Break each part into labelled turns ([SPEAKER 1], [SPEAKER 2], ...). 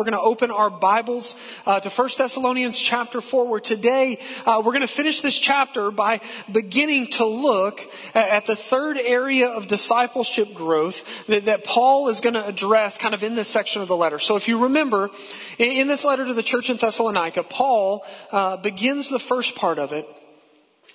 [SPEAKER 1] We're going to open our Bibles uh, to 1 Thessalonians chapter 4, where today uh, we're going to finish this chapter by beginning to look at the third area of discipleship growth that, that Paul is going to address kind of in this section of the letter. So if you remember, in, in this letter to the church in Thessalonica, Paul uh, begins the first part of it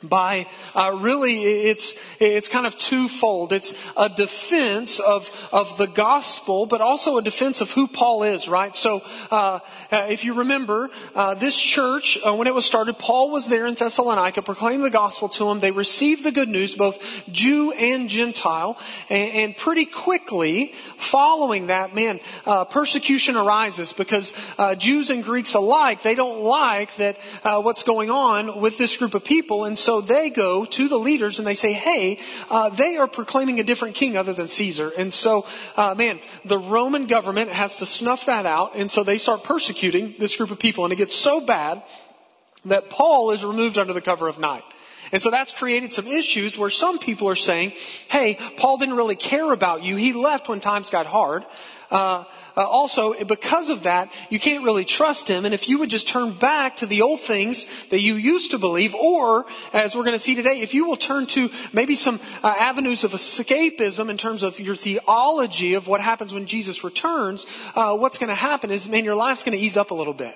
[SPEAKER 1] by uh, really it's it's kind of twofold. It's a defense of of the gospel but also a defense of who paul is right? So uh, uh if you remember uh, this church uh, when it was started paul was there in thessalonica proclaimed the gospel to them they received the good news both jew and gentile and, and pretty quickly following that man uh, persecution arises because jews and greeks alike they don't like that what's going on with this group of people and so they go to the leaders and they say, hey, uh, they are proclaiming a different king other than Caesar. And so, uh, man, the Roman government has to snuff that out. And so they start persecuting this group of people. And it gets so bad that Paul is removed under the cover of night. And so that's created some issues where some people are saying, hey, Paul didn't really care about you. He left when times got hard. Uh, uh, also, because of that, you can't really trust him. And if you would just turn back to the old things that you used to believe, or as we're going to see today, if you will turn to maybe some uh, avenues of escapism in terms of your theology of what happens when Jesus returns, uh, what's going to happen is, man, your life's going to ease up a little bit.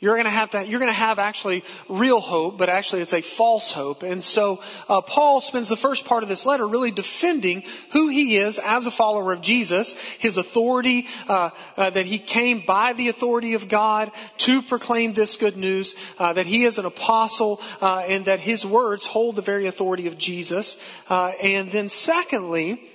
[SPEAKER 1] You're going to have to, you're going to have actually real hope, but actually it's a false hope. And so, uh, Paul spends the first part of this letter really defending who he is as a follower of Jesus, his authority, uh, uh, that he came by the authority of God to proclaim this good news, uh, that he is an apostle, uh, and that his words hold the very authority of Jesus. Uh, and then secondly,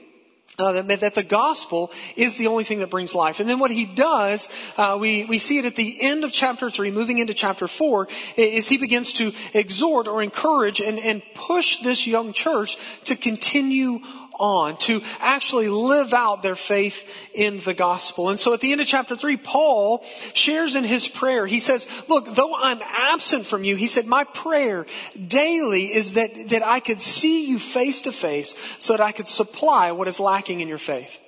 [SPEAKER 1] uh, that, that, the gospel is the only thing that brings life. And then what he does, uh, we, we see it at the end of chapter 3, moving into chapter 4, is he begins to exhort or encourage and, and push this young church to continue on, to actually live out their faith in the gospel. And so at the end of chapter three, Paul shares in his prayer, he says, look, though I'm absent from you, he said, my prayer daily is that, that I could see you face to face so that I could supply what is lacking in your faith.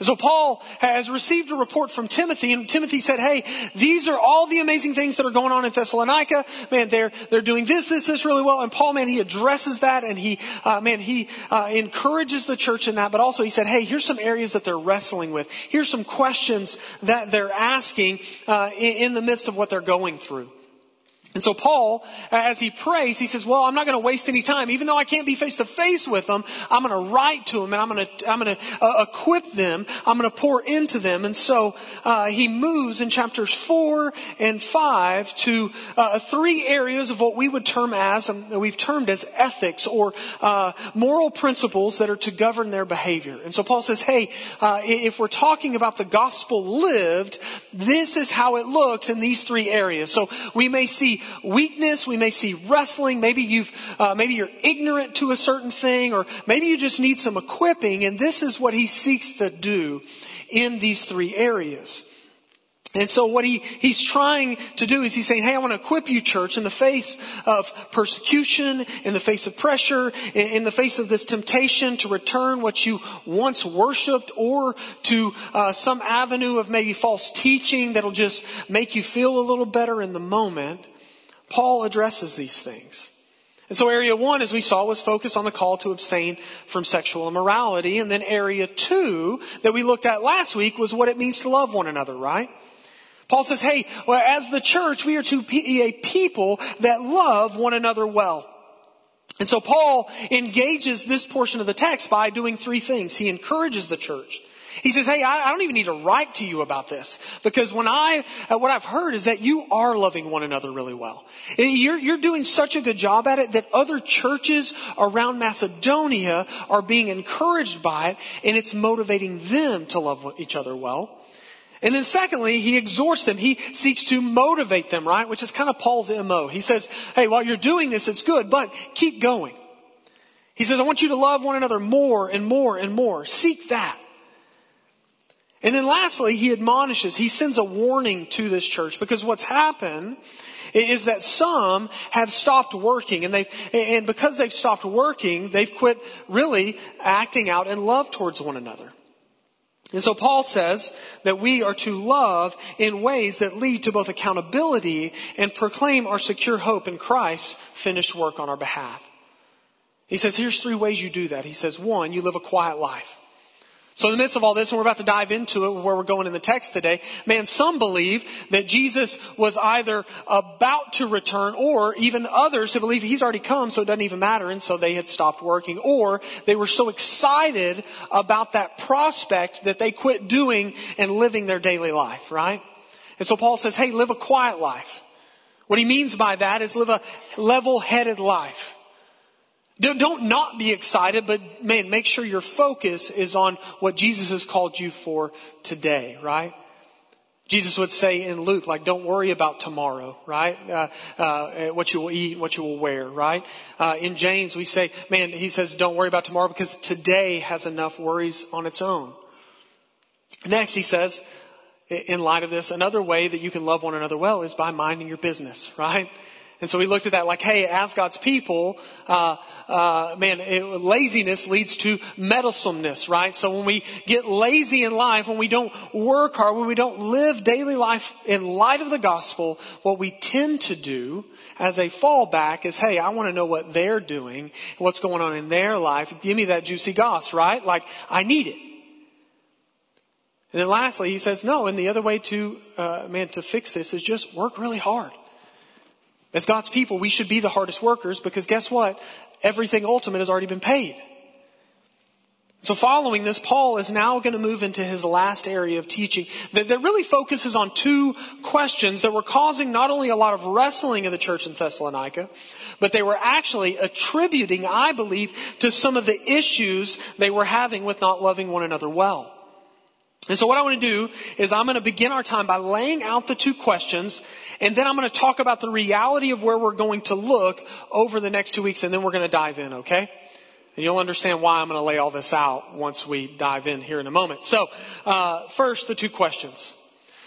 [SPEAKER 1] So Paul has received a report from Timothy, and Timothy said, hey, these are all the amazing things that are going on in Thessalonica. Man, they're, they're doing this, this, this really well. And Paul, man, he addresses that and he, uh, man, he uh, encourages the church in that, but also he said, hey, here's some areas that they're wrestling with. Here's some questions that they're asking uh, in, in the midst of what they're going through. And so Paul, as he prays, he says, well, I'm not going to waste any time. Even though I can't be face to face with them, I'm going to write to them and I'm going to, I'm going to uh, equip them. I'm going to pour into them. And so, uh, he moves in chapters four and five to, uh, three areas of what we would term as, um, we've termed as ethics or, uh, moral principles that are to govern their behavior. And so Paul says, hey, uh, if we're talking about the gospel lived, this is how it looks in these three areas. So we may see weakness. We may see wrestling. Maybe you've, uh, maybe you're ignorant to a certain thing, or maybe you just need some equipping. And this is what he seeks to do in these three areas. And so what he, he's trying to do is he's saying, hey, I want to equip you, church, in the face of persecution, in the face of pressure, in, in the face of this temptation to return what you once worshiped or to uh, some avenue of maybe false teaching that'll just make you feel a little better in the moment. Paul addresses these things. And so area one, as we saw, was focused on the call to abstain from sexual immorality. And then area two that we looked at last week was what it means to love one another, right? Paul says, hey, well, as the church, we are to be a people that love one another well. And so Paul engages this portion of the text by doing three things. He encourages the church. He says, hey, I, don't even need to write to you about this because when I, uh, what I've heard is that you are loving one another really well. You're, you're doing such a good job at it that other churches around Macedonia are being encouraged by it and it's motivating them to love each other well. And then secondly, he exhorts them. He seeks to motivate them, right? Which is kind of Paul's MO. He says, hey, while you're doing this, it's good, but keep going. He says, I want you to love one another more and more and more. Seek that. And then lastly, he admonishes, he sends a warning to this church because what's happened is that some have stopped working and they've, and because they've stopped working, they've quit really acting out in love towards one another. And so Paul says that we are to love in ways that lead to both accountability and proclaim our secure hope in Christ's finished work on our behalf. He says, here's three ways you do that. He says, one, you live a quiet life. So in the midst of all this, and we're about to dive into it where we're going in the text today, man, some believe that Jesus was either about to return or even others who believe he's already come so it doesn't even matter and so they had stopped working or they were so excited about that prospect that they quit doing and living their daily life, right? And so Paul says, hey, live a quiet life. What he means by that is live a level-headed life. Don't not be excited, but man, make sure your focus is on what Jesus has called you for today, right? Jesus would say in Luke, like, don't worry about tomorrow, right? Uh, uh, what you will eat, what you will wear, right? Uh, in James, we say, man, he says, don't worry about tomorrow because today has enough worries on its own. Next, he says, in light of this, another way that you can love one another well is by minding your business, right? And so we looked at that like, hey, as God's people, uh, uh, man, it, laziness leads to meddlesomeness, right? So when we get lazy in life, when we don't work hard, when we don't live daily life in light of the gospel, what we tend to do as a fallback is, hey, I want to know what they're doing, what's going on in their life. Give me that juicy goss, right? Like, I need it. And then lastly, he says, no, and the other way to, uh, man, to fix this is just work really hard. As God's people, we should be the hardest workers because guess what? Everything ultimate has already been paid. So following this, Paul is now going to move into his last area of teaching that, that, really focuses on two questions that were causing not only a lot of wrestling in the church in Thessalonica, but they were actually attributing, I believe, to some of the issues they were having with not loving one another well. And so what I want to do is I'm going to begin our time by laying out the two questions, and then I'm going to talk about the reality of where we're going to look over the next two weeks, and then we're going to dive in, okay? And you'll understand why I'm going to lay all this out once we dive in here in a moment. So, uh, first, the two questions.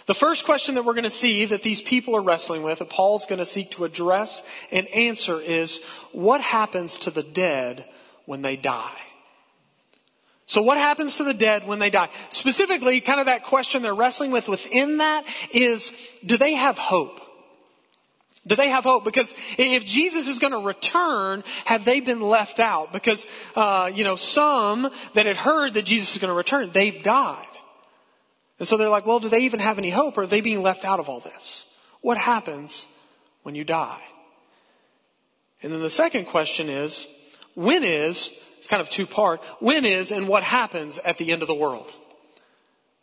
[SPEAKER 1] The first question that we're going to see that these people are wrestling with, that Paul's going to seek to address and answer is, what happens to the dead when they die? So what happens to the dead when they die? Specifically, kind of that question they're wrestling with within that is, do they have hope? Do they have hope? Because if Jesus is going to return, have they been left out? Because, uh, you know, some that had heard that Jesus is going to return, they've died. And so they're like, well, do they even have any hope or are they being left out of all this? What happens when you die? And then the second question is, when is it's kind of two part. When is and what happens at the end of the world?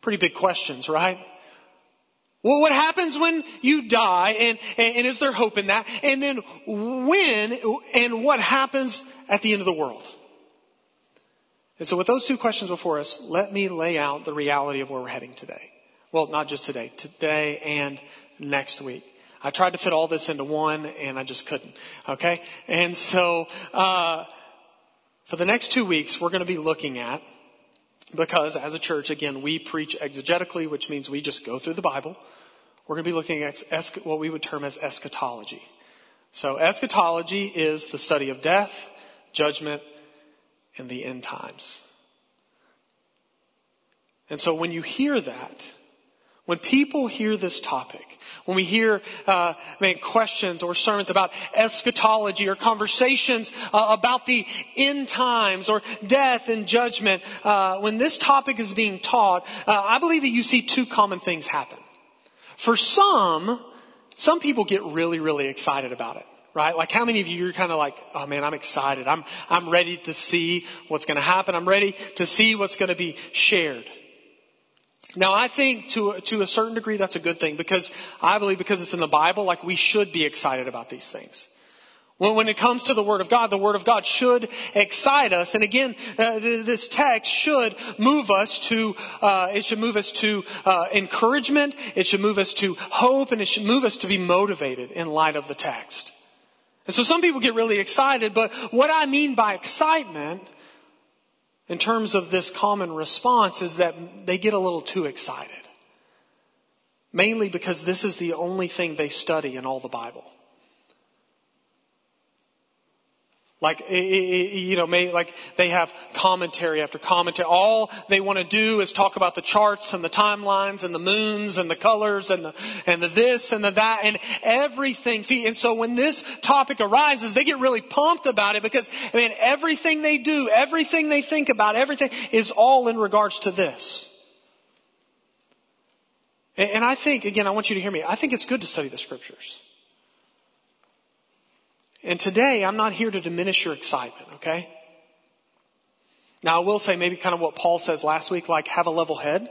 [SPEAKER 1] Pretty big questions, right? Well, what happens when you die and, and, is there hope in that? And then when and what happens at the end of the world? And so with those two questions before us, let me lay out the reality of where we're heading today. Well, not just today, today and next week. I tried to fit all this into one and I just couldn't. Okay? And so, uh, for the next two weeks, we're going to be looking at, because as a church, again, we preach exegetically, which means we just go through the Bible. We're going to be looking at what we would term as eschatology. So eschatology is the study of death, judgment, and the end times. And so when you hear that, when people hear this topic, when we hear uh, questions or sermons about eschatology or conversations uh, about the end times or death and judgment, uh, when this topic is being taught, uh, I believe that you see two common things happen. For some, some people get really, really excited about it right? Like how many of you you are kind of like, oh man, I'm excited. I'm, I'm ready to see what's going to happen. I'm ready to see what's going to be shared. Now I think to, to a certain degree that's a good thing because I believe because it's in the Bible, like we should be excited about these things. When, when it comes to the Word of God, the Word of God should excite us. And again, uh, this text should move us to, uh, it should move us to uh, encouragement, it should move us to hope, and it should move us to be motivated in light of the text. And so some people get really excited, but what I mean by excitement in terms of this common response is that they get a little too excited. Mainly because this is the only thing they study in all the Bible. Like, you know, may, like they have commentary after commentary. All they want to do is talk about the charts and the timelines and the moons and the colors and the, and the this and the that and everything. And so when this topic arises, they get really pumped about it because, I mean, everything they do, everything they think about, everything is all in regards to this. And I think, again, I want you to hear me. I think it's good to study the scriptures. And today, I'm not here to diminish your excitement, okay? Now, I will say maybe kind of what Paul says last week, like have a level head.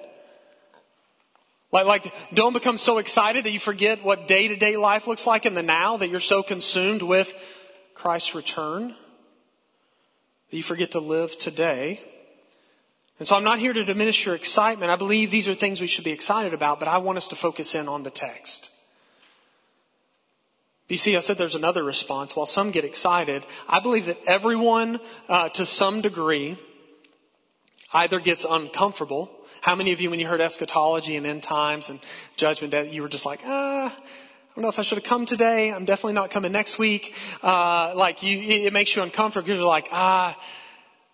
[SPEAKER 1] Like, like, don't become so excited that you forget what day to day life looks like in the now, that you're so consumed with Christ's return, that you forget to live today. And so I'm not here to diminish your excitement. I believe these are things we should be excited about, but I want us to focus in on the text. You see, I said there's another response. While some get excited, I believe that everyone, uh, to some degree, either gets uncomfortable. How many of you, when you heard eschatology and end times and judgment, that you were just like, ah, I don't know if I should have come today. I'm definitely not coming next week. Uh, like you, it makes you uncomfortable because you're like, ah,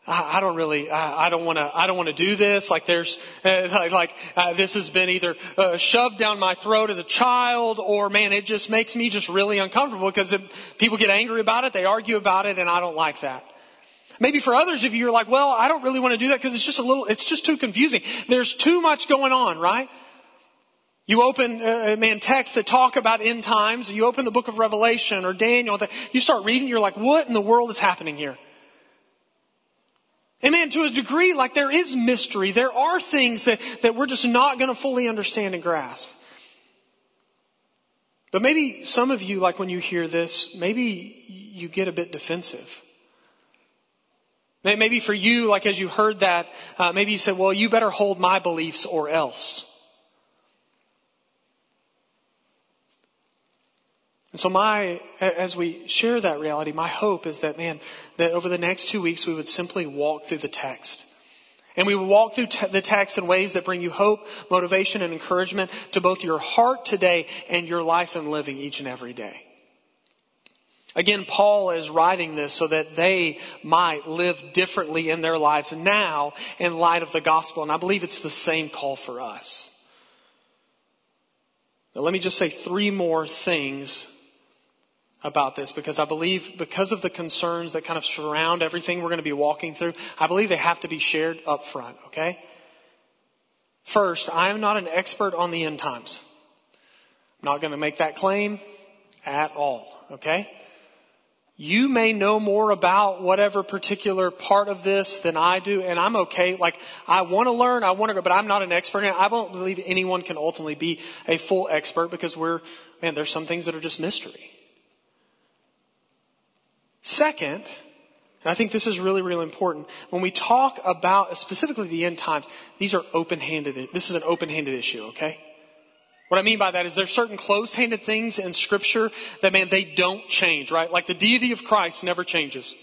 [SPEAKER 1] I don't really, I don't want to, I don't want to do this. Like there's, uh, like, like uh, this has been either uh, shoved down my throat as a child, or man, it just makes me just really uncomfortable because it, people get angry about it, they argue about it, and I don't like that. Maybe for others of you, you're like, well, I don't really want to do that because it's just a little, it's just too confusing. There's too much going on, right? You open, uh, man, texts that talk about end times. You open the book of Revelation or Daniel. You start reading, you're like, what in the world is happening here? To a degree, like there is mystery. There are things that, that we're just not going to fully understand and grasp. But maybe some of you, like when you hear this, maybe you get a bit defensive. Maybe for you, like as you heard that, uh, maybe you said, well, you better hold my beliefs or else. And so my, as we share that reality, my hope is that, man, that over the next two weeks we would simply walk through the text. And we would walk through the text in ways that bring you hope, motivation, and encouragement to both your heart today and your life and living each and every day. Again, Paul is writing this so that they might live differently in their lives now in light of the gospel. And I believe it's the same call for us. Now, let me just say three more things about this because I believe because of the concerns that kind of surround everything we're going to be walking through, I believe they have to be shared up front, okay? First, I am not an expert on the end times. I'm not going to make that claim at all, okay? You may know more about whatever particular part of this than I do, and I'm okay. Like, I want to learn, I want to go, but I'm not an expert. I don't believe anyone can ultimately be a full expert because we're, man, there's some things that are just mystery. Second, and I think this is really, really important, when we talk about specifically the end times, these are open-handed, this is an open-handed issue, okay? What I mean by that is there's certain close-handed things in scripture that, man, they don't change, right? Like the deity of Christ never changes.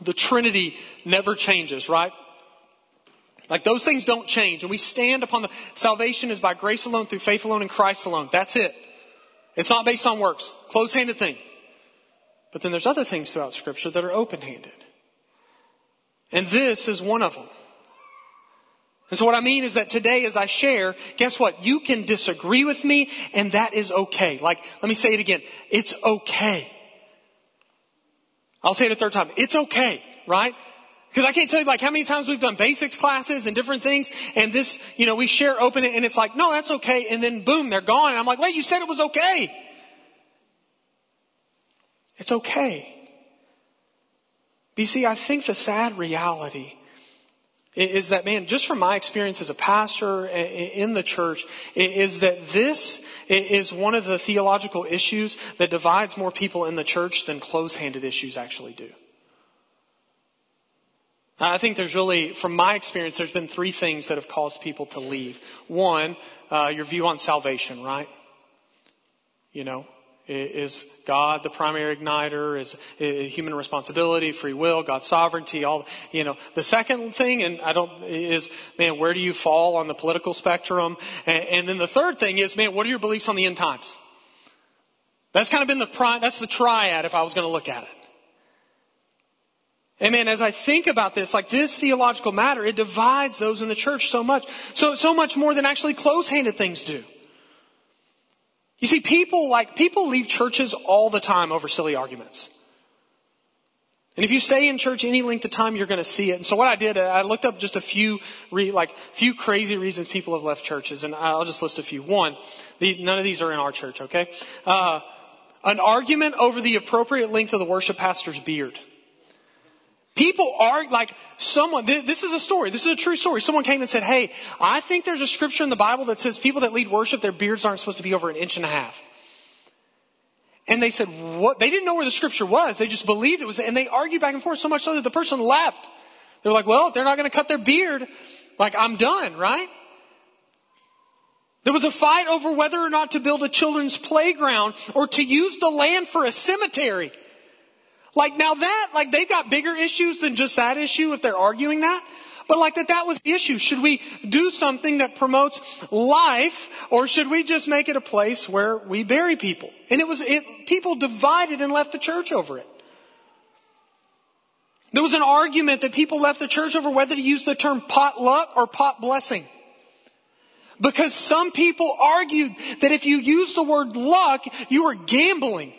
[SPEAKER 1] The Trinity never changes, right? Like those things don't change. And we stand upon the salvation is by grace alone, through faith alone, in Christ alone. That's it. It's not based on works. Close-handed thing. But then there's other things throughout Scripture that are open handed. And this is one of them. And so what I mean is that today as I share, guess what? You can disagree with me and that is okay. Like, let me say it again. It's okay. I'll say it a third time. It's okay, right? Because I can't tell you like how many times we've done basics classes and different things and this, you know, we share open it and it's like, no, that's okay. And then boom, they're gone. And I'm like, wait, you said it was okay. It's okay. But you see, I think the sad reality is that, man, just from my experience as a pastor in the church, is that this is one of the theological issues that divides more people in the church than close-handed issues actually do. I think there's really, from my experience, there's been three things that have caused people to leave. One, uh, your view on salvation, right? You know, is God the primary igniter? Is, human responsibility, free will, God's sovereignty? All you know. The second thing, and I don't, is man, where do you fall on the political spectrum? And, and then the third thing is, man, what are your beliefs on the end times? That's kind of been the pri- that's the triad if I was going to look at it. And Amen. As I think about this, like this theological matter, it divides those in the church so much. So, so much more than actually close-handed things do. You see, people like, people leave churches all the time over silly arguments. And if you stay in church any length of time, you're going to see it. And so what I did, uh, I looked up just a few, re, like, few crazy reasons people have left churches, and I'll just list a few. One, the, none of these are in our church, okay? Uh, an argument over the appropriate length of the worship pastor's beard. People are like someone, this is a story. This is a true story. Someone came and said, Hey, I think there's a scripture in the Bible that says people that lead worship, their beards aren't supposed to be over an inch and a half. And they said, what? They didn't know where the scripture was. They just believed it was, and they argued back and forth so much so that the person left. They were like, well, if they're not going to cut their beard, like, I'm done, right? There was a fight over whether or not to build a children's playground or to use the land for a cemetery. Like now that, like they've got bigger issues than just that issue if they're arguing that. But like that, that was the issue. Should we do something that promotes life or should we just make it a place where we bury people? And it was, it, people divided and left the church over it. There was an argument that people left the church over whether to use the term potluck or pot blessing. Because some people argued that if you use the word luck, you were gambling.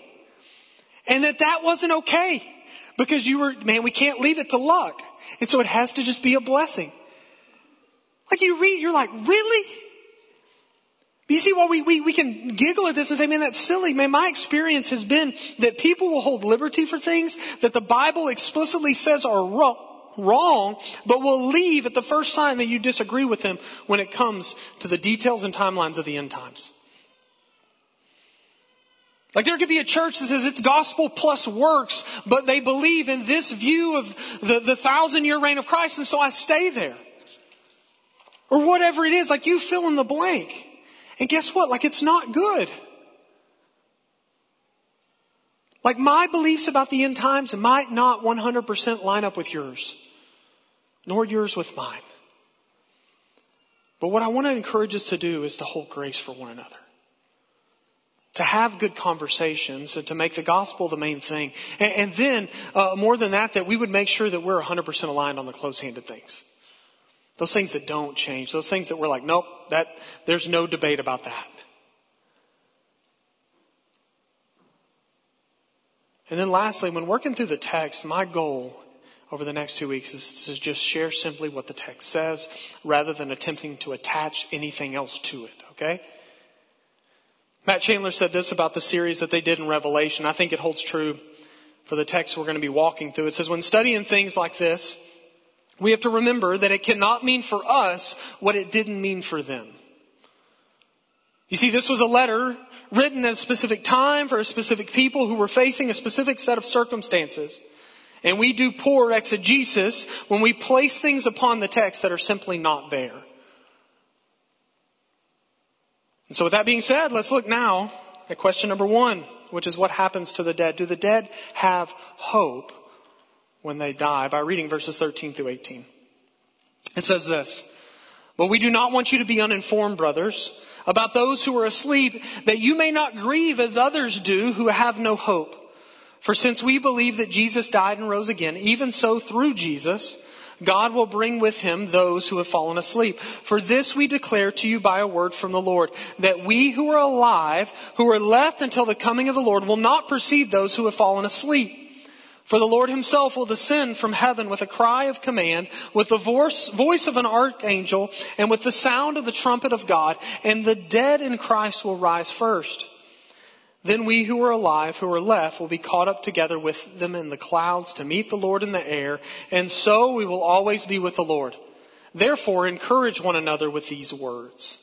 [SPEAKER 1] And that that wasn't okay. Because you were, man, we can't leave it to luck. And so it has to just be a blessing. Like you read, you're like, really? You see, while we, we, we can giggle at this and say, man, that's silly. Man, my experience has been that people will hold liberty for things that the Bible explicitly says are wrong, but will leave at the first sign that you disagree with them when it comes to the details and timelines of the end times. Like there could be a church that says it's gospel plus works, but they believe in this view of the, the thousand year reign of Christ, and so I stay there. Or whatever it is, like you fill in the blank. And guess what? Like it's not good. Like my beliefs about the end times might not 100% line up with yours, nor yours with mine. But what I want to encourage us to do is to hold grace for one another to have good conversations and to make the gospel the main thing. And, and then, uh, more than that, that we would make sure that we're 100% aligned on the close-handed things. Those things that don't change. Those things that we're like, nope, that, there's no debate about that. And then lastly, when working through the text, my goal over the next two weeks is to just share simply what the text says rather than attempting to attach anything else to it, okay? Matt Chandler said this about the series that they did in Revelation. I think it holds true for the text we're going to be walking through. It says, when studying things like this, we have to remember that it cannot mean for us what it didn't mean for them. You see, this was a letter written at a specific time for a specific people who were facing a specific set of circumstances. And we do poor exegesis when we place things upon the text that are simply not there. And so with that being said, let's look now at question number one, which is what happens to the dead. Do the dead have hope when they die? By reading verses 13 through 18. It says this, but we do not want you to be uninformed, brothers, about those who are asleep, that you may not grieve as others do who have no hope. For since we believe that Jesus died and rose again, even so through Jesus, God will bring with him those who have fallen asleep. For this we declare to you by a word from the Lord, that we who are alive, who are left until the coming of the Lord, will not precede those who have fallen asleep. For the Lord himself will descend from heaven with a cry of command, with the voice of an archangel, and with the sound of the trumpet of God, and the dead in Christ will rise first. Then we who are alive, who are left, will be caught up together with them in the clouds to meet the Lord in the air, and so we will always be with the Lord. Therefore, encourage one another with these words.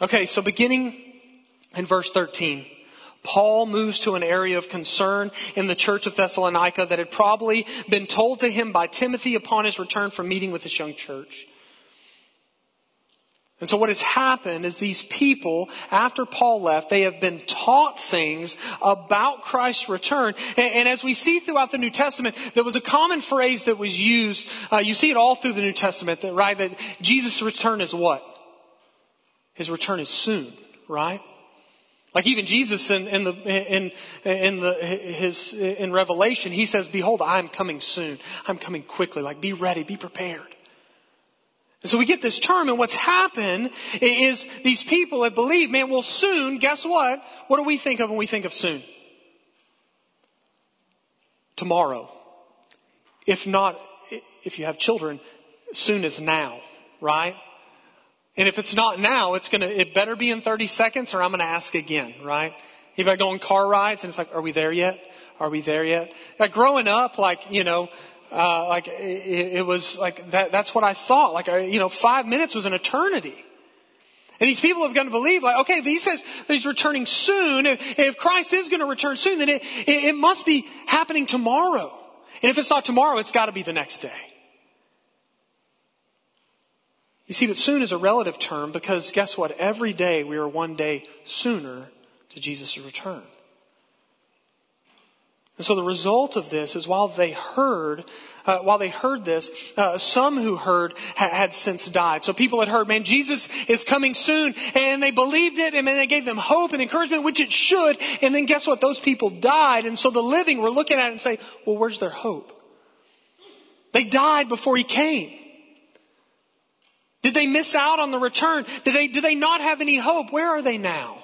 [SPEAKER 1] Okay, so beginning in verse 13, Paul moves to an area of concern in the church of Thessalonica that had probably been told to him by Timothy upon his return from meeting with this young church. And so what has happened is these people, after Paul left, they have been taught things about Christ's return. And, and as we see throughout the New Testament, there was a common phrase that was used. Uh, you see it all through the New Testament, that, right? That Jesus' return is what? His return is soon, right? Like even Jesus in, in the, in, in the, his, in Revelation, he says, behold, I'm coming soon. I'm coming quickly. Like be ready, be prepared. And so we get this term and what's happened is these people that believe, man, well soon, guess what? What do we think of when we think of soon? Tomorrow. If not, if you have children, soon is now, right? And if it's not now, it's gonna, it better be in 30 seconds or I'm gonna ask again, right? I go on car rides and it's like, are we there yet? Are we there yet? Like growing up, like, you know, uh, like it, it, was like that, that's what I thought. Like, you know, five minutes was an eternity. And these people have got to believe, like, okay, if he says that he's returning soon, if, if Christ is going to return soon, then it, it, it must be happening tomorrow. And if it's not tomorrow, it's got to be the next day. You see, but soon is a relative term because guess what? Every day we are one day sooner to Jesus' return. And so the result of this is while they heard, uh, while they heard this, uh, some who heard ha- had since died. So people had heard, man, Jesus is coming soon, and they believed it, and then they gave them hope and encouragement, which it should. And then guess what? Those people died, and so the living were looking at it and say, well, where's their hope? They died before he came. Did they miss out on the return? Did they, do they not have any hope? Where are they now?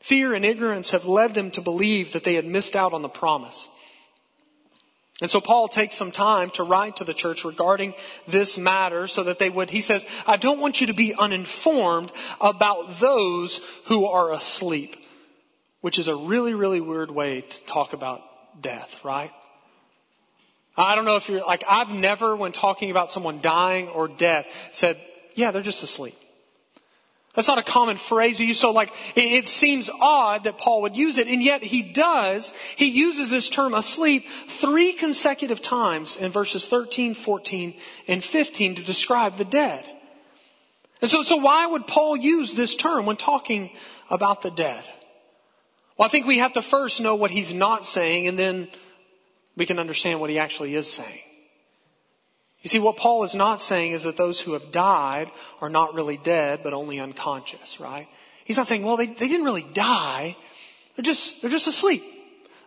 [SPEAKER 1] Fear and ignorance have led them to believe that they had missed out on the promise. And so Paul takes some time to write to the church regarding this matter so that they would, he says, I don't want you to be uninformed about those who are asleep, which is a really, really weird way to talk about death, right? I don't know if you're like, I've never, when talking about someone dying or death, said, yeah, they're just asleep. That's not a common phrase we use. So like, it, seems odd that Paul would use it, and yet he does. He uses this term asleep three consecutive times in verses 13, 14, and 15 to describe the dead. And so, so why would Paul use this term when talking about the dead? Well, I think we have to first know what he's not saying, and then we can understand what he actually is saying. You see, what Paul is not saying is that those who have died are not really dead, but only unconscious, right? He's not saying, well, they, they didn't really die. They're just, they're just asleep.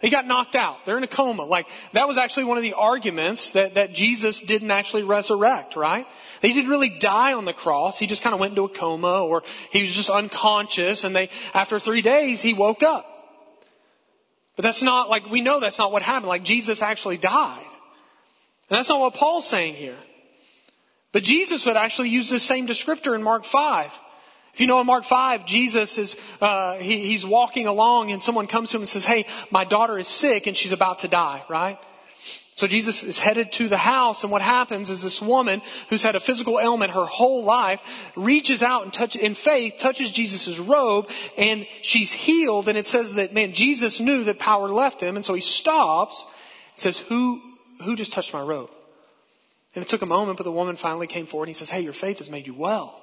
[SPEAKER 1] They got knocked out. They're in a coma. Like, that was actually one of the arguments that, that Jesus didn't actually resurrect, right? They didn't really die on the cross. He just kind of went into a coma or he was just unconscious and they, after three days, he woke up. But that's not like, we know that's not what happened. Like Jesus actually died. And that's not what Paul's saying here. But Jesus would actually use this same descriptor in Mark 5. If you know in Mark 5, Jesus is, uh, he, he's walking along and someone comes to him and says, hey, my daughter is sick and she's about to die, right? So Jesus is headed to the house and what happens is this woman who's had a physical ailment her whole life reaches out and touch, in faith, touches Jesus' robe and she's healed and it says that, man, Jesus knew that power left him and so he stops and says, who, who just touched my robe? And it took a moment, but the woman finally came forward and he says, hey, your faith has made you well.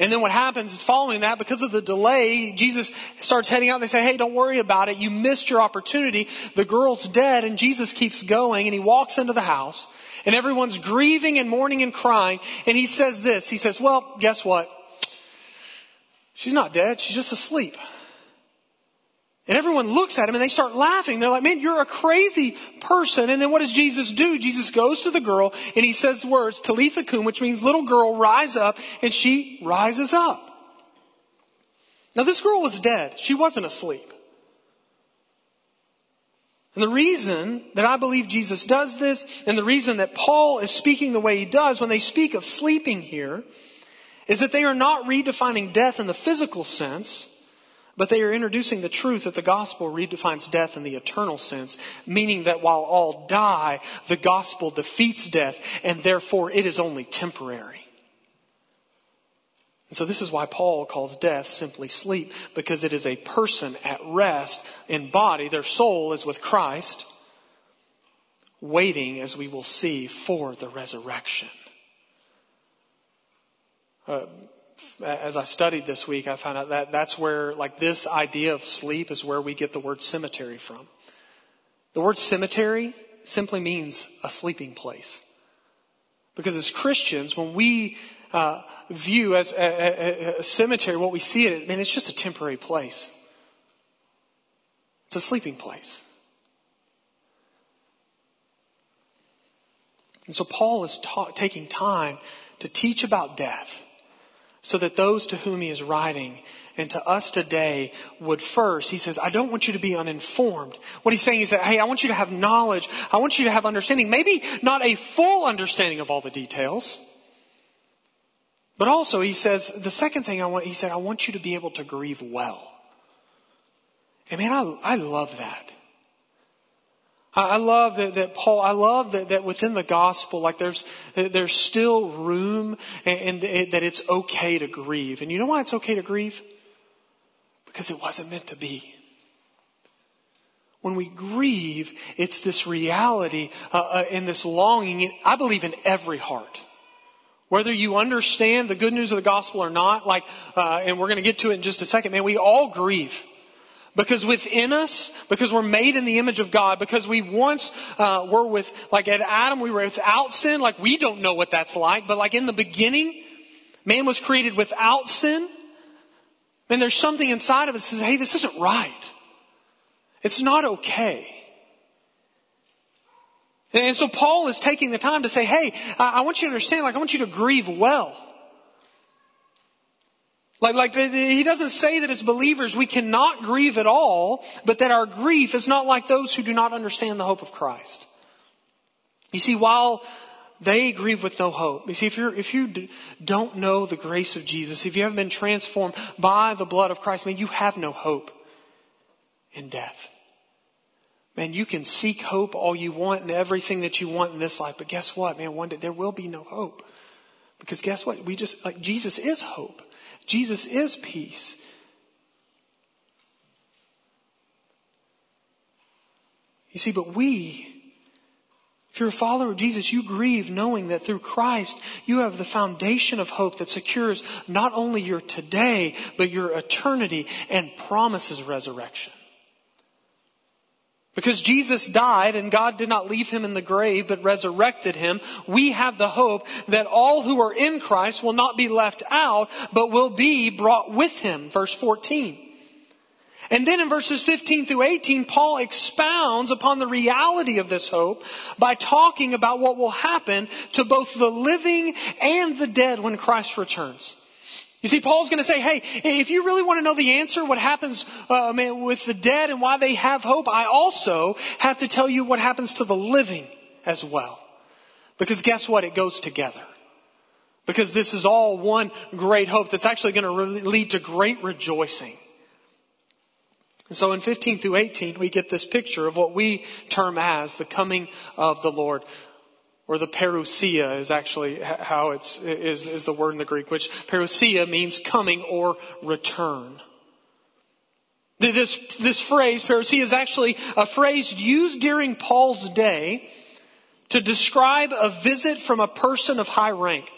[SPEAKER 1] And then what happens is following that, because of the delay, Jesus starts heading out. They say, hey, don't worry about it. You missed your opportunity. The girl's dead and Jesus keeps going and he walks into the house and everyone's grieving and mourning and crying. And he says this, he says, well, guess what? She's not dead. She's just asleep. And everyone looks at him and they start laughing. They're like, man, you're a crazy person. And then what does Jesus do? Jesus goes to the girl and he says words, Talitha kum, which means little girl, rise up. And she rises up. Now this girl was dead. She wasn't asleep. And the reason that I believe Jesus does this and the reason that Paul is speaking the way he does when they speak of sleeping here is that they are not redefining death in the physical sense but they are introducing the truth that the gospel redefines death in the eternal sense, meaning that while all die, the gospel defeats death, and therefore it is only temporary. And so this is why Paul calls death simply sleep, because it is a person at rest in body. Their soul is with Christ, waiting, as we will see, for the resurrection. Uh, as I studied this week, I found out that that's where, like, this idea of sleep is where we get the word cemetery from. The word cemetery simply means a sleeping place. Because as Christians, when we uh, view as a, a, a cemetery, what we see it, man, it's just a temporary place. It's a sleeping place. And so Paul is ta- taking time to teach about death so that those to whom he is writing and to us today would first, he says, I don't want you to be uninformed. What he's saying is that, hey, I want you to have knowledge. I want you to have understanding. Maybe not a full understanding of all the details. But also, he says, the second thing I want, he said, I want you to be able to grieve well. And man, I, I love that. I, love that, that Paul, I love that, that within the gospel, like there's, there's still room and, and that it's okay to grieve. And you know why it's okay to grieve? Because it wasn't meant to be. When we grieve, it's this reality uh, uh, and this longing, I believe, in every heart. Whether you understand the good news of the gospel or not, like, uh, and we're going to get to it in just a second, man, we all grieve. Because within us, because we're made in the image of God, because we once uh, were with, like at Adam, we were without sin, like we don't know what that's like, but like in the beginning, man was created without sin. And there's something inside of us that says, hey, this isn't right. It's not okay. And so Paul is taking the time to say, hey, I want you to understand, like, I want you to grieve well. Like, like he doesn't say that as believers we cannot grieve at all, but that our grief is not like those who do not understand the hope of Christ. You see, while they grieve with no hope. You see, if you if you don't know the grace of Jesus, if you haven't been transformed by the blood of Christ, man, you have no hope in death. Man, you can seek hope all you want and everything that you want in this life, but guess what, man? One day there will be no hope. Because guess what? We just, like, Jesus is hope. Jesus is peace. You see, but we, if you're a follower of Jesus, you grieve knowing that through Christ, you have the foundation of hope that secures not only your today, but your eternity and promises resurrection. Because Jesus died and God did not leave him in the grave but resurrected him, we have the hope that all who are in Christ will not be left out but will be brought with him. Verse 14. And then in verses 15 through 18, Paul expounds upon the reality of this hope by talking about what will happen to both the living and the dead when Christ returns. You see, Paul's going to say, hey, if you really want to know the answer, what happens uh, with the dead and why they have hope, I also have to tell you what happens to the living as well. Because guess what? It goes together. Because this is all one great hope that's actually going to lead to great rejoicing. And so in 15 through 18, we get this picture of what we term as the coming of the Lord or the parousia is actually how it's, is, is the word in the Greek, which parousia means coming or return. This, this phrase, parousia, is actually a phrase used during Paul's day to describe a visit from a person of high rank,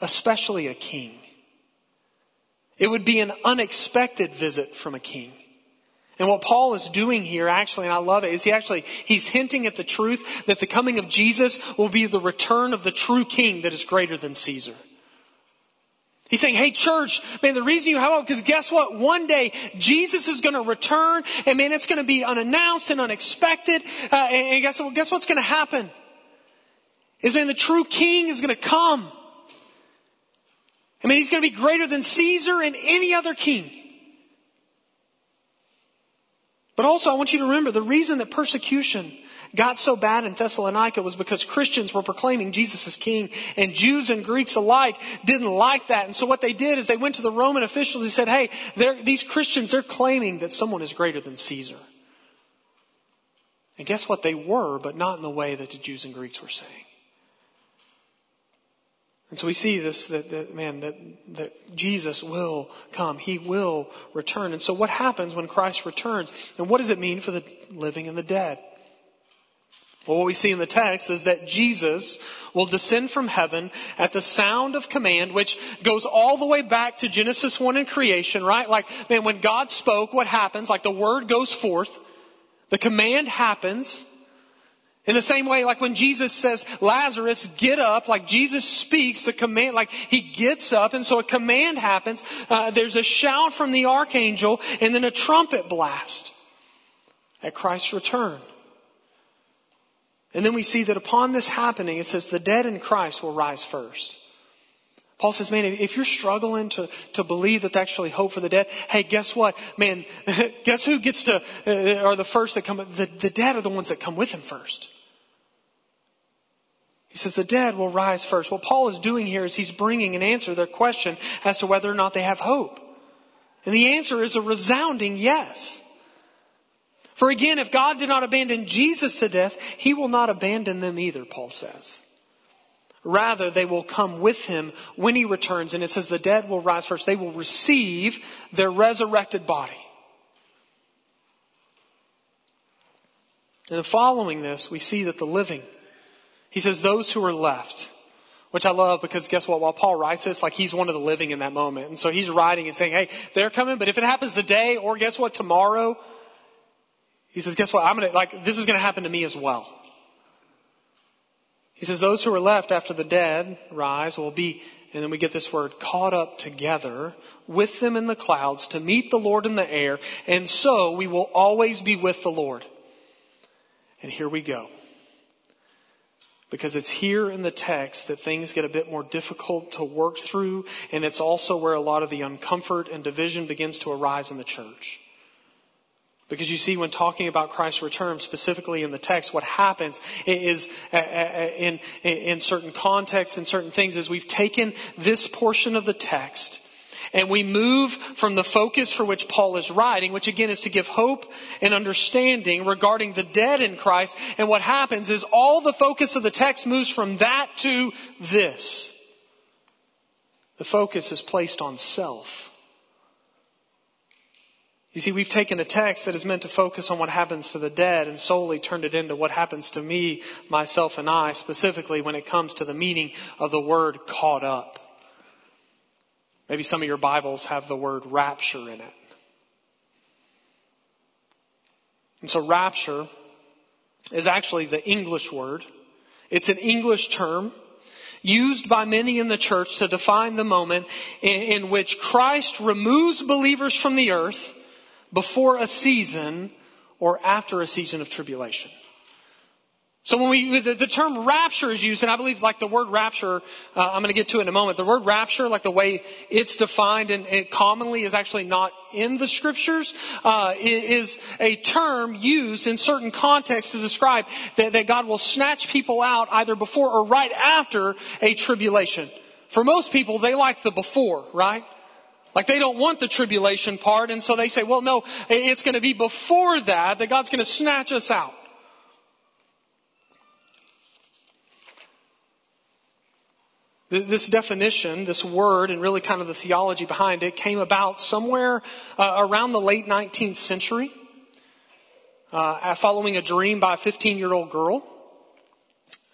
[SPEAKER 1] especially a king. It would be an unexpected visit from a king. And what Paul is doing here, actually, and I love it, is he actually, he's hinting at the truth that the coming of Jesus will be the return of the true king that is greater than Caesar. He's saying, hey church, man, the reason you have hope, because guess what? One day, Jesus is going to return, and man, it's going to be unannounced and unexpected, uh, and, and guess, what, guess what's going to happen? Is man, the true king is going to come. I mean, he's going to be greater than Caesar and any other king. But also, I want you to remember the reason that persecution got so bad in Thessalonica was because Christians were proclaiming Jesus as king, and Jews and Greeks alike didn't like that. And so what they did is they went to the Roman officials and said, hey, these Christians, they're claiming that someone is greater than Caesar. And guess what? They were, but not in the way that the Jews and Greeks were saying. And so we see this, that, that, man, that, that Jesus will come. He will return. And so what happens when Christ returns? And what does it mean for the living and the dead? Well, what we see in the text is that Jesus will descend from heaven at the sound of command, which goes all the way back to Genesis 1 and creation, right? Like, man, when God spoke, what happens? Like the word goes forth, the command happens, In the same way, like when Jesus says, Lazarus, get up, like Jesus speaks the command, like he gets up, and so a command happens. Uh, there's a shout from the archangel, and then a trumpet blast at Christ's return. And then we see that upon this happening, it says the dead in Christ will rise first. Paul says, man, if you're struggling to, to believe that actually hope for the dead, hey, guess what? Man, guess who gets to, uh, are the first that come? The, the dead are the ones that come with him first. He says the dead will rise first. What Paul is doing here is he's bringing an answer to their question as to whether or not they have hope. And the answer is a resounding yes. For again, if God did not abandon Jesus to death, he will not abandon them either, Paul says. Rather, they will come with him when he returns. And it says the dead will rise first. They will receive their resurrected body. And following this, we see that the living he says, those who are left, which I love because guess what? While Paul writes this, like he's one of the living in that moment. And so he's writing and saying, hey, they're coming, but if it happens today or guess what, tomorrow, he says, guess what? I'm going to, like, this is going to happen to me as well. He says, those who are left after the dead rise will be, and then we get this word, caught up together with them in the clouds to meet the Lord in the air. And so we will always be with the Lord. And here we go. Because it's here in the text that things get a bit more difficult to work through, and it's also where a lot of the uncomfort and division begins to arise in the church. Because you see, when talking about Christ's return, specifically in the text, what happens is, in, in certain contexts and certain things, is we've taken this portion of the text and we move from the focus for which Paul is writing, which again is to give hope and understanding regarding the dead in Christ. And what happens is all the focus of the text moves from that to this. The focus is placed on self. You see, we've taken a text that is meant to focus on what happens to the dead and solely turned it into what happens to me, myself, and I, specifically when it comes to the meaning of the word caught up. Maybe some of your Bibles have the word rapture in it. And so rapture is actually the English word. It's an English term used by many in the church to define the moment in, in which Christ removes believers from the earth before a season or after a season of tribulation. So when we, the, the, term rapture is used, and I believe like the word rapture, uh, I'm going to get to it in a moment. The word rapture, like the way it's defined and, and commonly is actually not in the scriptures, uh, is a term used in certain contexts to describe that, that God will snatch people out either before or right after a tribulation. For most people, they like the before, right? Like they don't want the tribulation part, and so they say, well, no, it's going to be before that that God's going to snatch us out. This definition, this word, and really kind of the theology behind it came about somewhere uh, around the late 19th century, uh, following a dream by a 15 year old girl.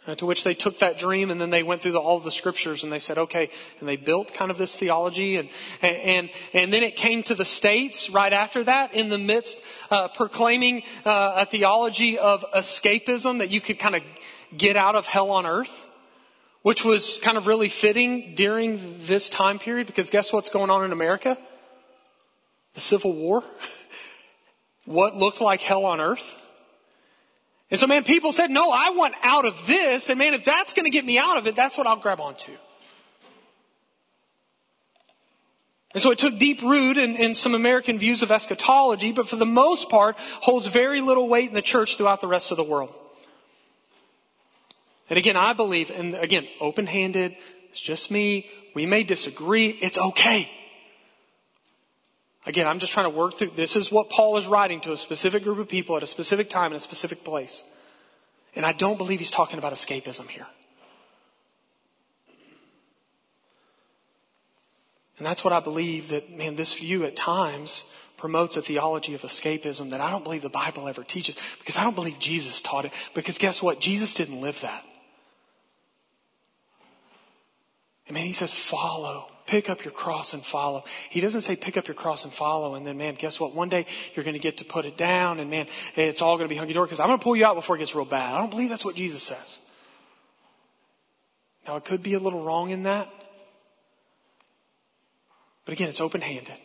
[SPEAKER 1] Uh, to which they took that dream and then they went through the, all of the scriptures and they said, okay, and they built kind of this theology and, and, and then it came to the States right after that in the midst, uh, proclaiming uh, a theology of escapism that you could kind of get out of hell on earth which was kind of really fitting during this time period because guess what's going on in America? The Civil War. what looked like hell on earth. And so, man, people said, no, I want out of this. And man, if that's going to get me out of it, that's what I'll grab onto. And so it took deep root in, in, some American views of eschatology, but for the most part holds very little weight in the church throughout the rest of the world. And again, I believe, and again, open handed, it's just me. We may disagree. It's okay. Again, I'm just trying to work through, this is what Paul is writing to a specific group of people at a specific time in a specific place. And I don't believe he's talking about escapism here. And that's what I believe that, man, this view at times promotes a theology of escapism that I don't believe the Bible ever teaches because I don't believe Jesus taught it. Because guess what? Jesus didn't live that. And man, he says, follow Pick up your cross and follow. He doesn't say pick up your cross and follow and then man, guess what? One day you're going to get to put it down and man, it's all going to be hunky dory because I'm going to pull you out before it gets real bad. I don't believe that's what Jesus says. Now it could be a little wrong in that. But again, it's open handed.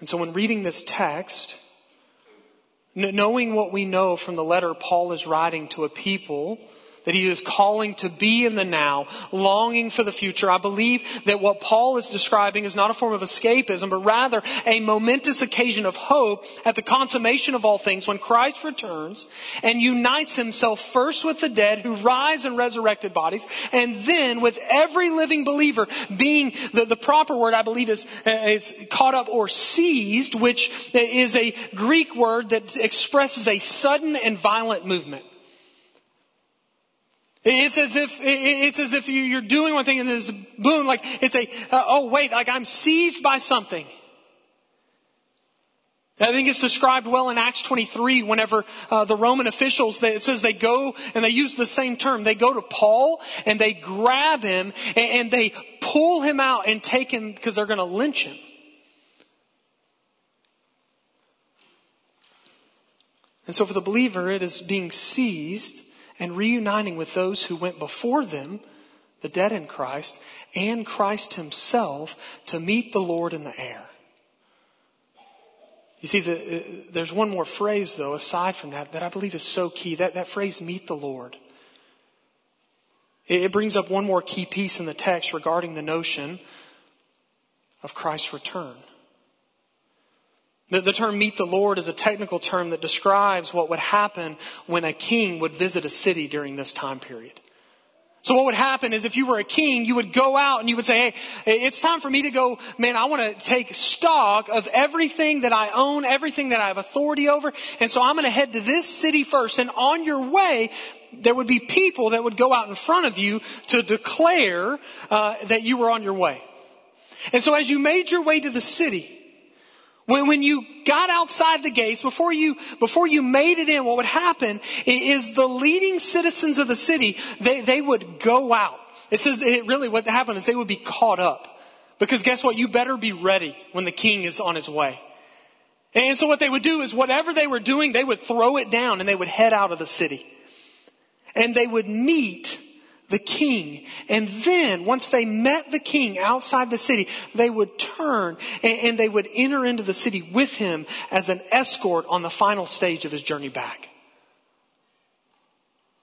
[SPEAKER 1] And so when reading this text, knowing what we know from the letter Paul is writing to a people that he is calling to be in the now, longing for the future. I believe that what Paul is describing is not a form of escapism, but rather a momentous occasion of hope at the consummation of all things when Christ returns and unites himself first with the dead who rise in resurrected bodies, and then with every living believer being the, the proper word, I believe, is, is caught up or seized, which is a Greek word that expresses a sudden and violent movement. It's as if, it's as if you're doing one thing and there's a boom, like it's a, uh, oh wait, like I'm seized by something. I think it's described well in Acts 23 whenever uh, the Roman officials, they, it says they go and they use the same term. They go to Paul and they grab him and, and they pull him out and take him because they're going to lynch him. And so for the believer, it is being seized and reuniting with those who went before them, the dead in Christ, and Christ himself to meet the Lord in the air. You see, the, uh, there's one more phrase, though, aside from that, that I believe is so key. That, that phrase, meet the Lord. It, it brings up one more key piece in the text regarding the notion of Christ's return. The, the, term meet the Lord is a technical term that describes what would happen when a king would visit a city during this time period. So what would happen is if you were a king, you would go out and you would say, hey, it's time for me to go, man, I want to take stock of everything that I own, everything that I have authority over. And so I'm going to head to this city first. And on your way, there would be people that would go out in front of you to declare uh, that you were on your way. And so as you made your way to the city, when, when you got outside the gates, before you, before you made it in, what would happen is the leading citizens of the city, they, they would go out. It says, it really what happened is they would be caught up. Because guess what? You better be ready when the king is on his way. And so what they would do is whatever they were doing, they would throw it down and they would head out of the city. And they would meet the king. And then, once they met the king outside the city, they would turn and, and, they would enter into the city with him as an escort on the final stage of his journey back.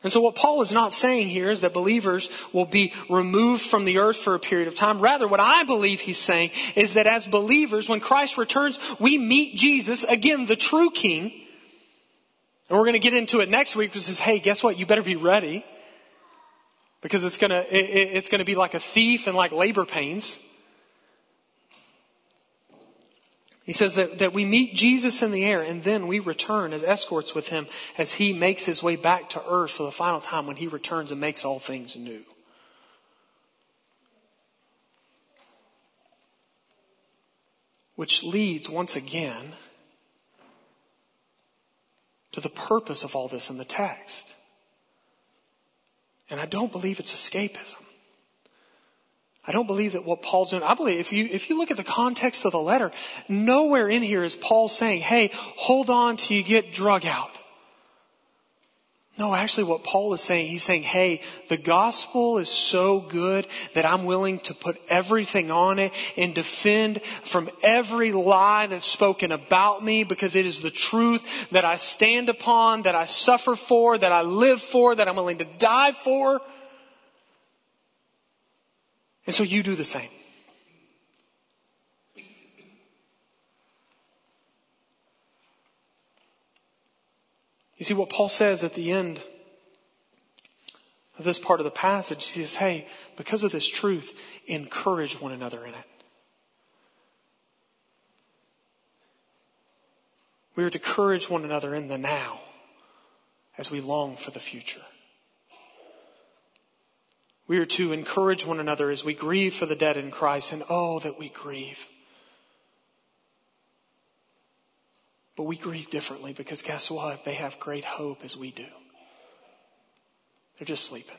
[SPEAKER 1] And so what Paul is not saying here is that believers will be removed from the earth for a period of time. Rather, what I believe he's saying is that as believers, when Christ returns, we meet Jesus, again, the true king. And we're going to get into it next week, which says, hey, guess what? You better be ready because it's gonna, it, it's gonna be like a thief and like labor pains. He says that, that we meet Jesus in the air and then we return as escorts with him as he makes his way back to earth for the final time when he returns and makes all things new. Which leads once again to the purpose of all this in the text. And I don't believe it's escapism. I don't believe that what Paul's doing, I believe if you, if you look at the context of the letter, nowhere in here is Paul saying, hey, hold on till you get drug out. No, actually what Paul is saying, he's saying, hey, the gospel is so good that I'm willing to put everything on it and defend from every lie that's spoken about me because it is the truth that I stand upon, that I suffer for, that I live for, that I'm willing to die for. And so you do the same. You see what Paul says at the end of this part of the passage? He says, hey, because of this truth, encourage one another in it. We are to encourage one another in the now as we long for the future. We are to encourage one another as we grieve for the dead in Christ, and oh, that we grieve. But we grieve differently because guess what? They have great hope as we do. They're just sleeping.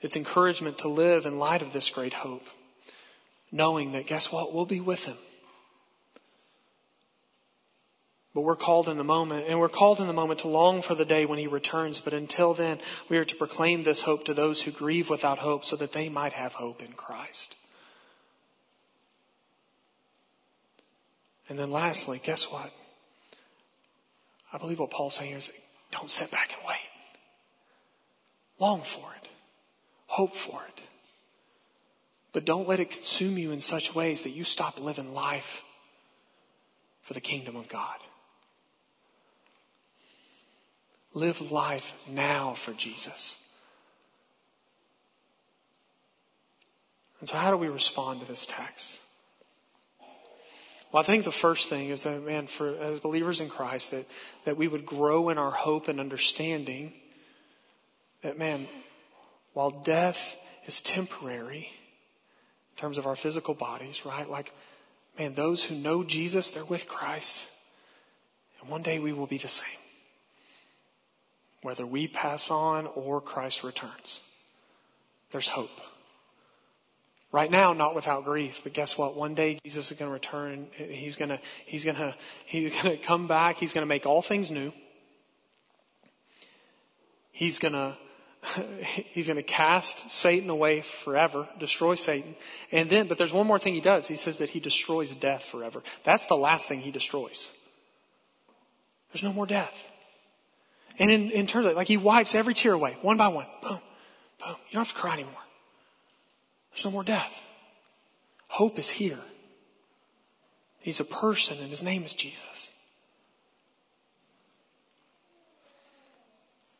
[SPEAKER 1] It's encouragement to live in light of this great hope, knowing that guess what? We'll be with him. But we're called in the moment, and we're called in the moment to long for the day when he returns. But until then, we are to proclaim this hope to those who grieve without hope so that they might have hope in Christ. And then lastly, guess what? I believe what Paul's saying here is don't sit back and wait. Long for it. Hope for it. But don't let it consume you in such ways that you stop living life for the kingdom of God. Live life now for Jesus. And so, how do we respond to this text? Well, I think the first thing is that, man, for as believers in Christ, that, that we would grow in our hope and understanding that, man, while death is temporary in terms of our physical bodies, right? Like, man, those who know Jesus, they're with Christ. And one day we will be the same whether we pass on or Christ returns. There's hope. Right now, not without grief, but guess what? One day Jesus is going to return. He's going to, he's going to, he's going to come back. He's going to make all things new. He's going to, he's going to cast Satan away forever, destroy Satan. And then, but there's one more thing he does. He says that he destroys death forever. That's the last thing he destroys. There's no more death. And in, in terms of, like, he wipes every tear away, one by one. Boom, boom. You don't have to cry anymore. There's no more death. Hope is here. He's a person, and his name is Jesus.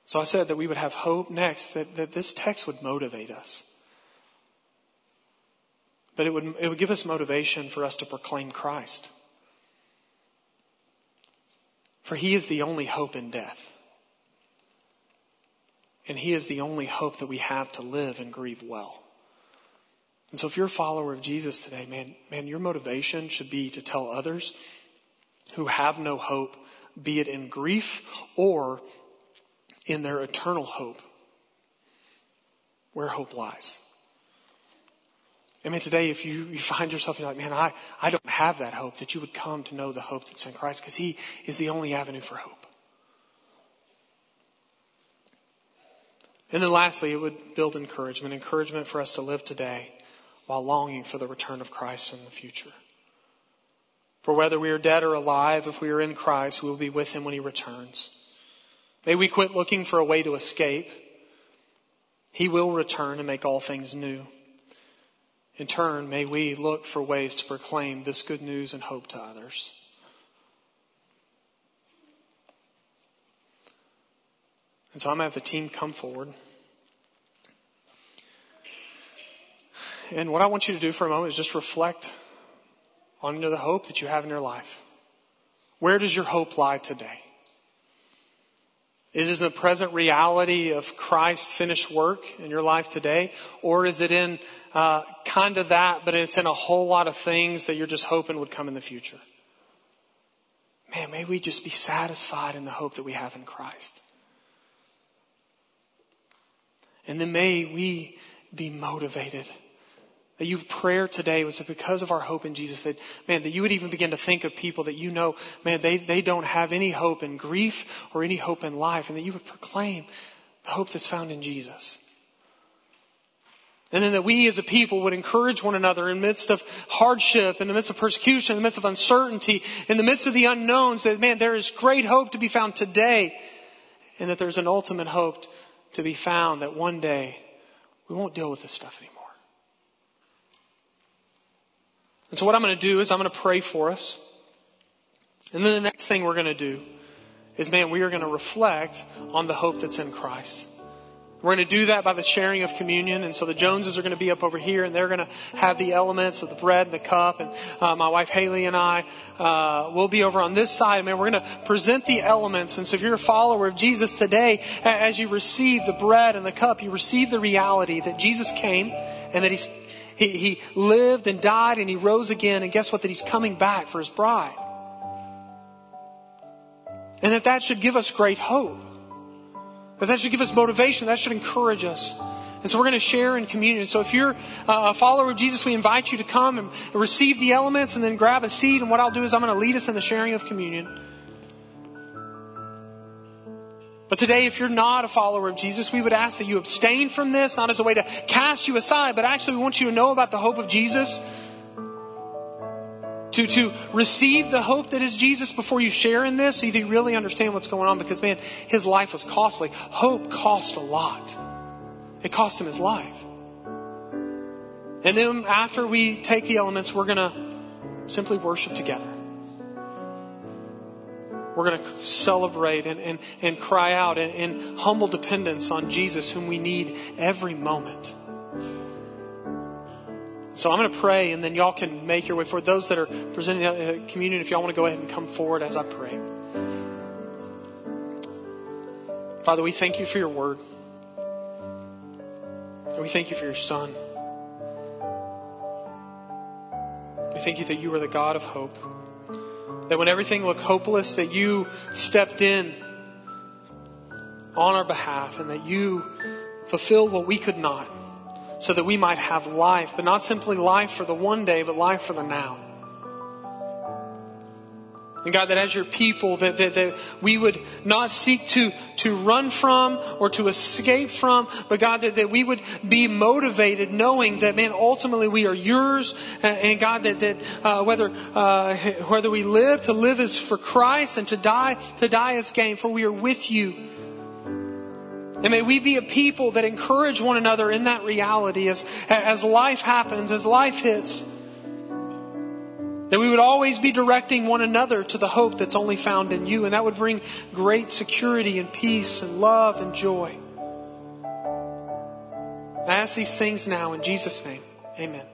[SPEAKER 1] So I said that we would have hope next, that, that this text would motivate us. But it would, it would give us motivation for us to proclaim Christ. For he is the only hope in death. And He is the only hope that we have to live and grieve well. And so if you're a follower of Jesus today, man, man, your motivation should be to tell others who have no hope, be it in grief or in their eternal hope, where hope lies. I mean, today, if you, you find yourself, you're like, man, I, I don't have that hope, that you would come to know the hope that's in Christ because He is the only avenue for hope. And then lastly, it would build encouragement, encouragement for us to live today while longing for the return of Christ in the future. For whether we are dead or alive, if we are in Christ, we will be with him when he returns. May we quit looking for a way to escape. He will return and make all things new. In turn, may we look for ways to proclaim this good news and hope to others. And so I'm going to have the team come forward. And what I want you to do for a moment is just reflect on the hope that you have in your life. Where does your hope lie today? Is it in the present reality of Christ's finished work in your life today? Or is it in uh, kind of that, but it's in a whole lot of things that you're just hoping would come in the future? Man, may we just be satisfied in the hope that we have in Christ. And then may we be motivated. That you prayer today was that because of our hope in Jesus, that man, that you would even begin to think of people that you know, man, they, they don't have any hope in grief or any hope in life, and that you would proclaim the hope that's found in Jesus. And then that we as a people would encourage one another in the midst of hardship, in the midst of persecution, in the midst of uncertainty, in the midst of the unknowns, that man, there is great hope to be found today, and that there's an ultimate hope to be found that one day we won't deal with this stuff anymore. And so what I'm going to do is I'm going to pray for us. And then the next thing we're going to do is, man, we are going to reflect on the hope that's in Christ. We're going to do that by the sharing of communion. And so the Joneses are going to be up over here and they're going to have the elements of the bread and the cup. And uh, my wife Haley and I uh, will be over on this side. Man, we're going to present the elements. And so if you're a follower of Jesus today, as you receive the bread and the cup, you receive the reality that Jesus came and that he's, he, he lived and died and he rose again. And guess what? That he's coming back for his bride. And that that should give us great hope. That that should give us motivation. That should encourage us. And so we're going to share in communion. So if you're uh, a follower of Jesus, we invite you to come and receive the elements and then grab a seat. And what I'll do is I'm going to lead us in the sharing of communion. But today, if you're not a follower of Jesus, we would ask that you abstain from this, not as a way to cast you aside, but actually we want you to know about the hope of Jesus. To, to receive the hope that is Jesus before you share in this, so you really understand what's going on because man, his life was costly. Hope cost a lot. It cost him his life. And then after we take the elements, we're to simply worship together. We're going to celebrate and, and, and cry out in, in humble dependence on Jesus, whom we need every moment. So I'm going to pray, and then y'all can make your way forward. Those that are presenting the communion, if y'all want to go ahead and come forward as I pray. Father, we thank you for your word. And we thank you for your son. We thank you that you are the God of hope. That when everything looked hopeless, that you stepped in on our behalf and that you fulfilled what we could not so that we might have life, but not simply life for the one day, but life for the now. And God, that as your people, that, that, that we would not seek to, to run from or to escape from, but God, that, that we would be motivated knowing that, man, ultimately we are yours. And God, that, that uh, whether, uh, whether we live, to live is for Christ and to die, to die is gain, for we are with you. And may we be a people that encourage one another in that reality as, as life happens, as life hits. That we would always be directing one another to the hope that's only found in you, and that would bring great security and peace and love and joy. I ask these things now in Jesus' name. Amen.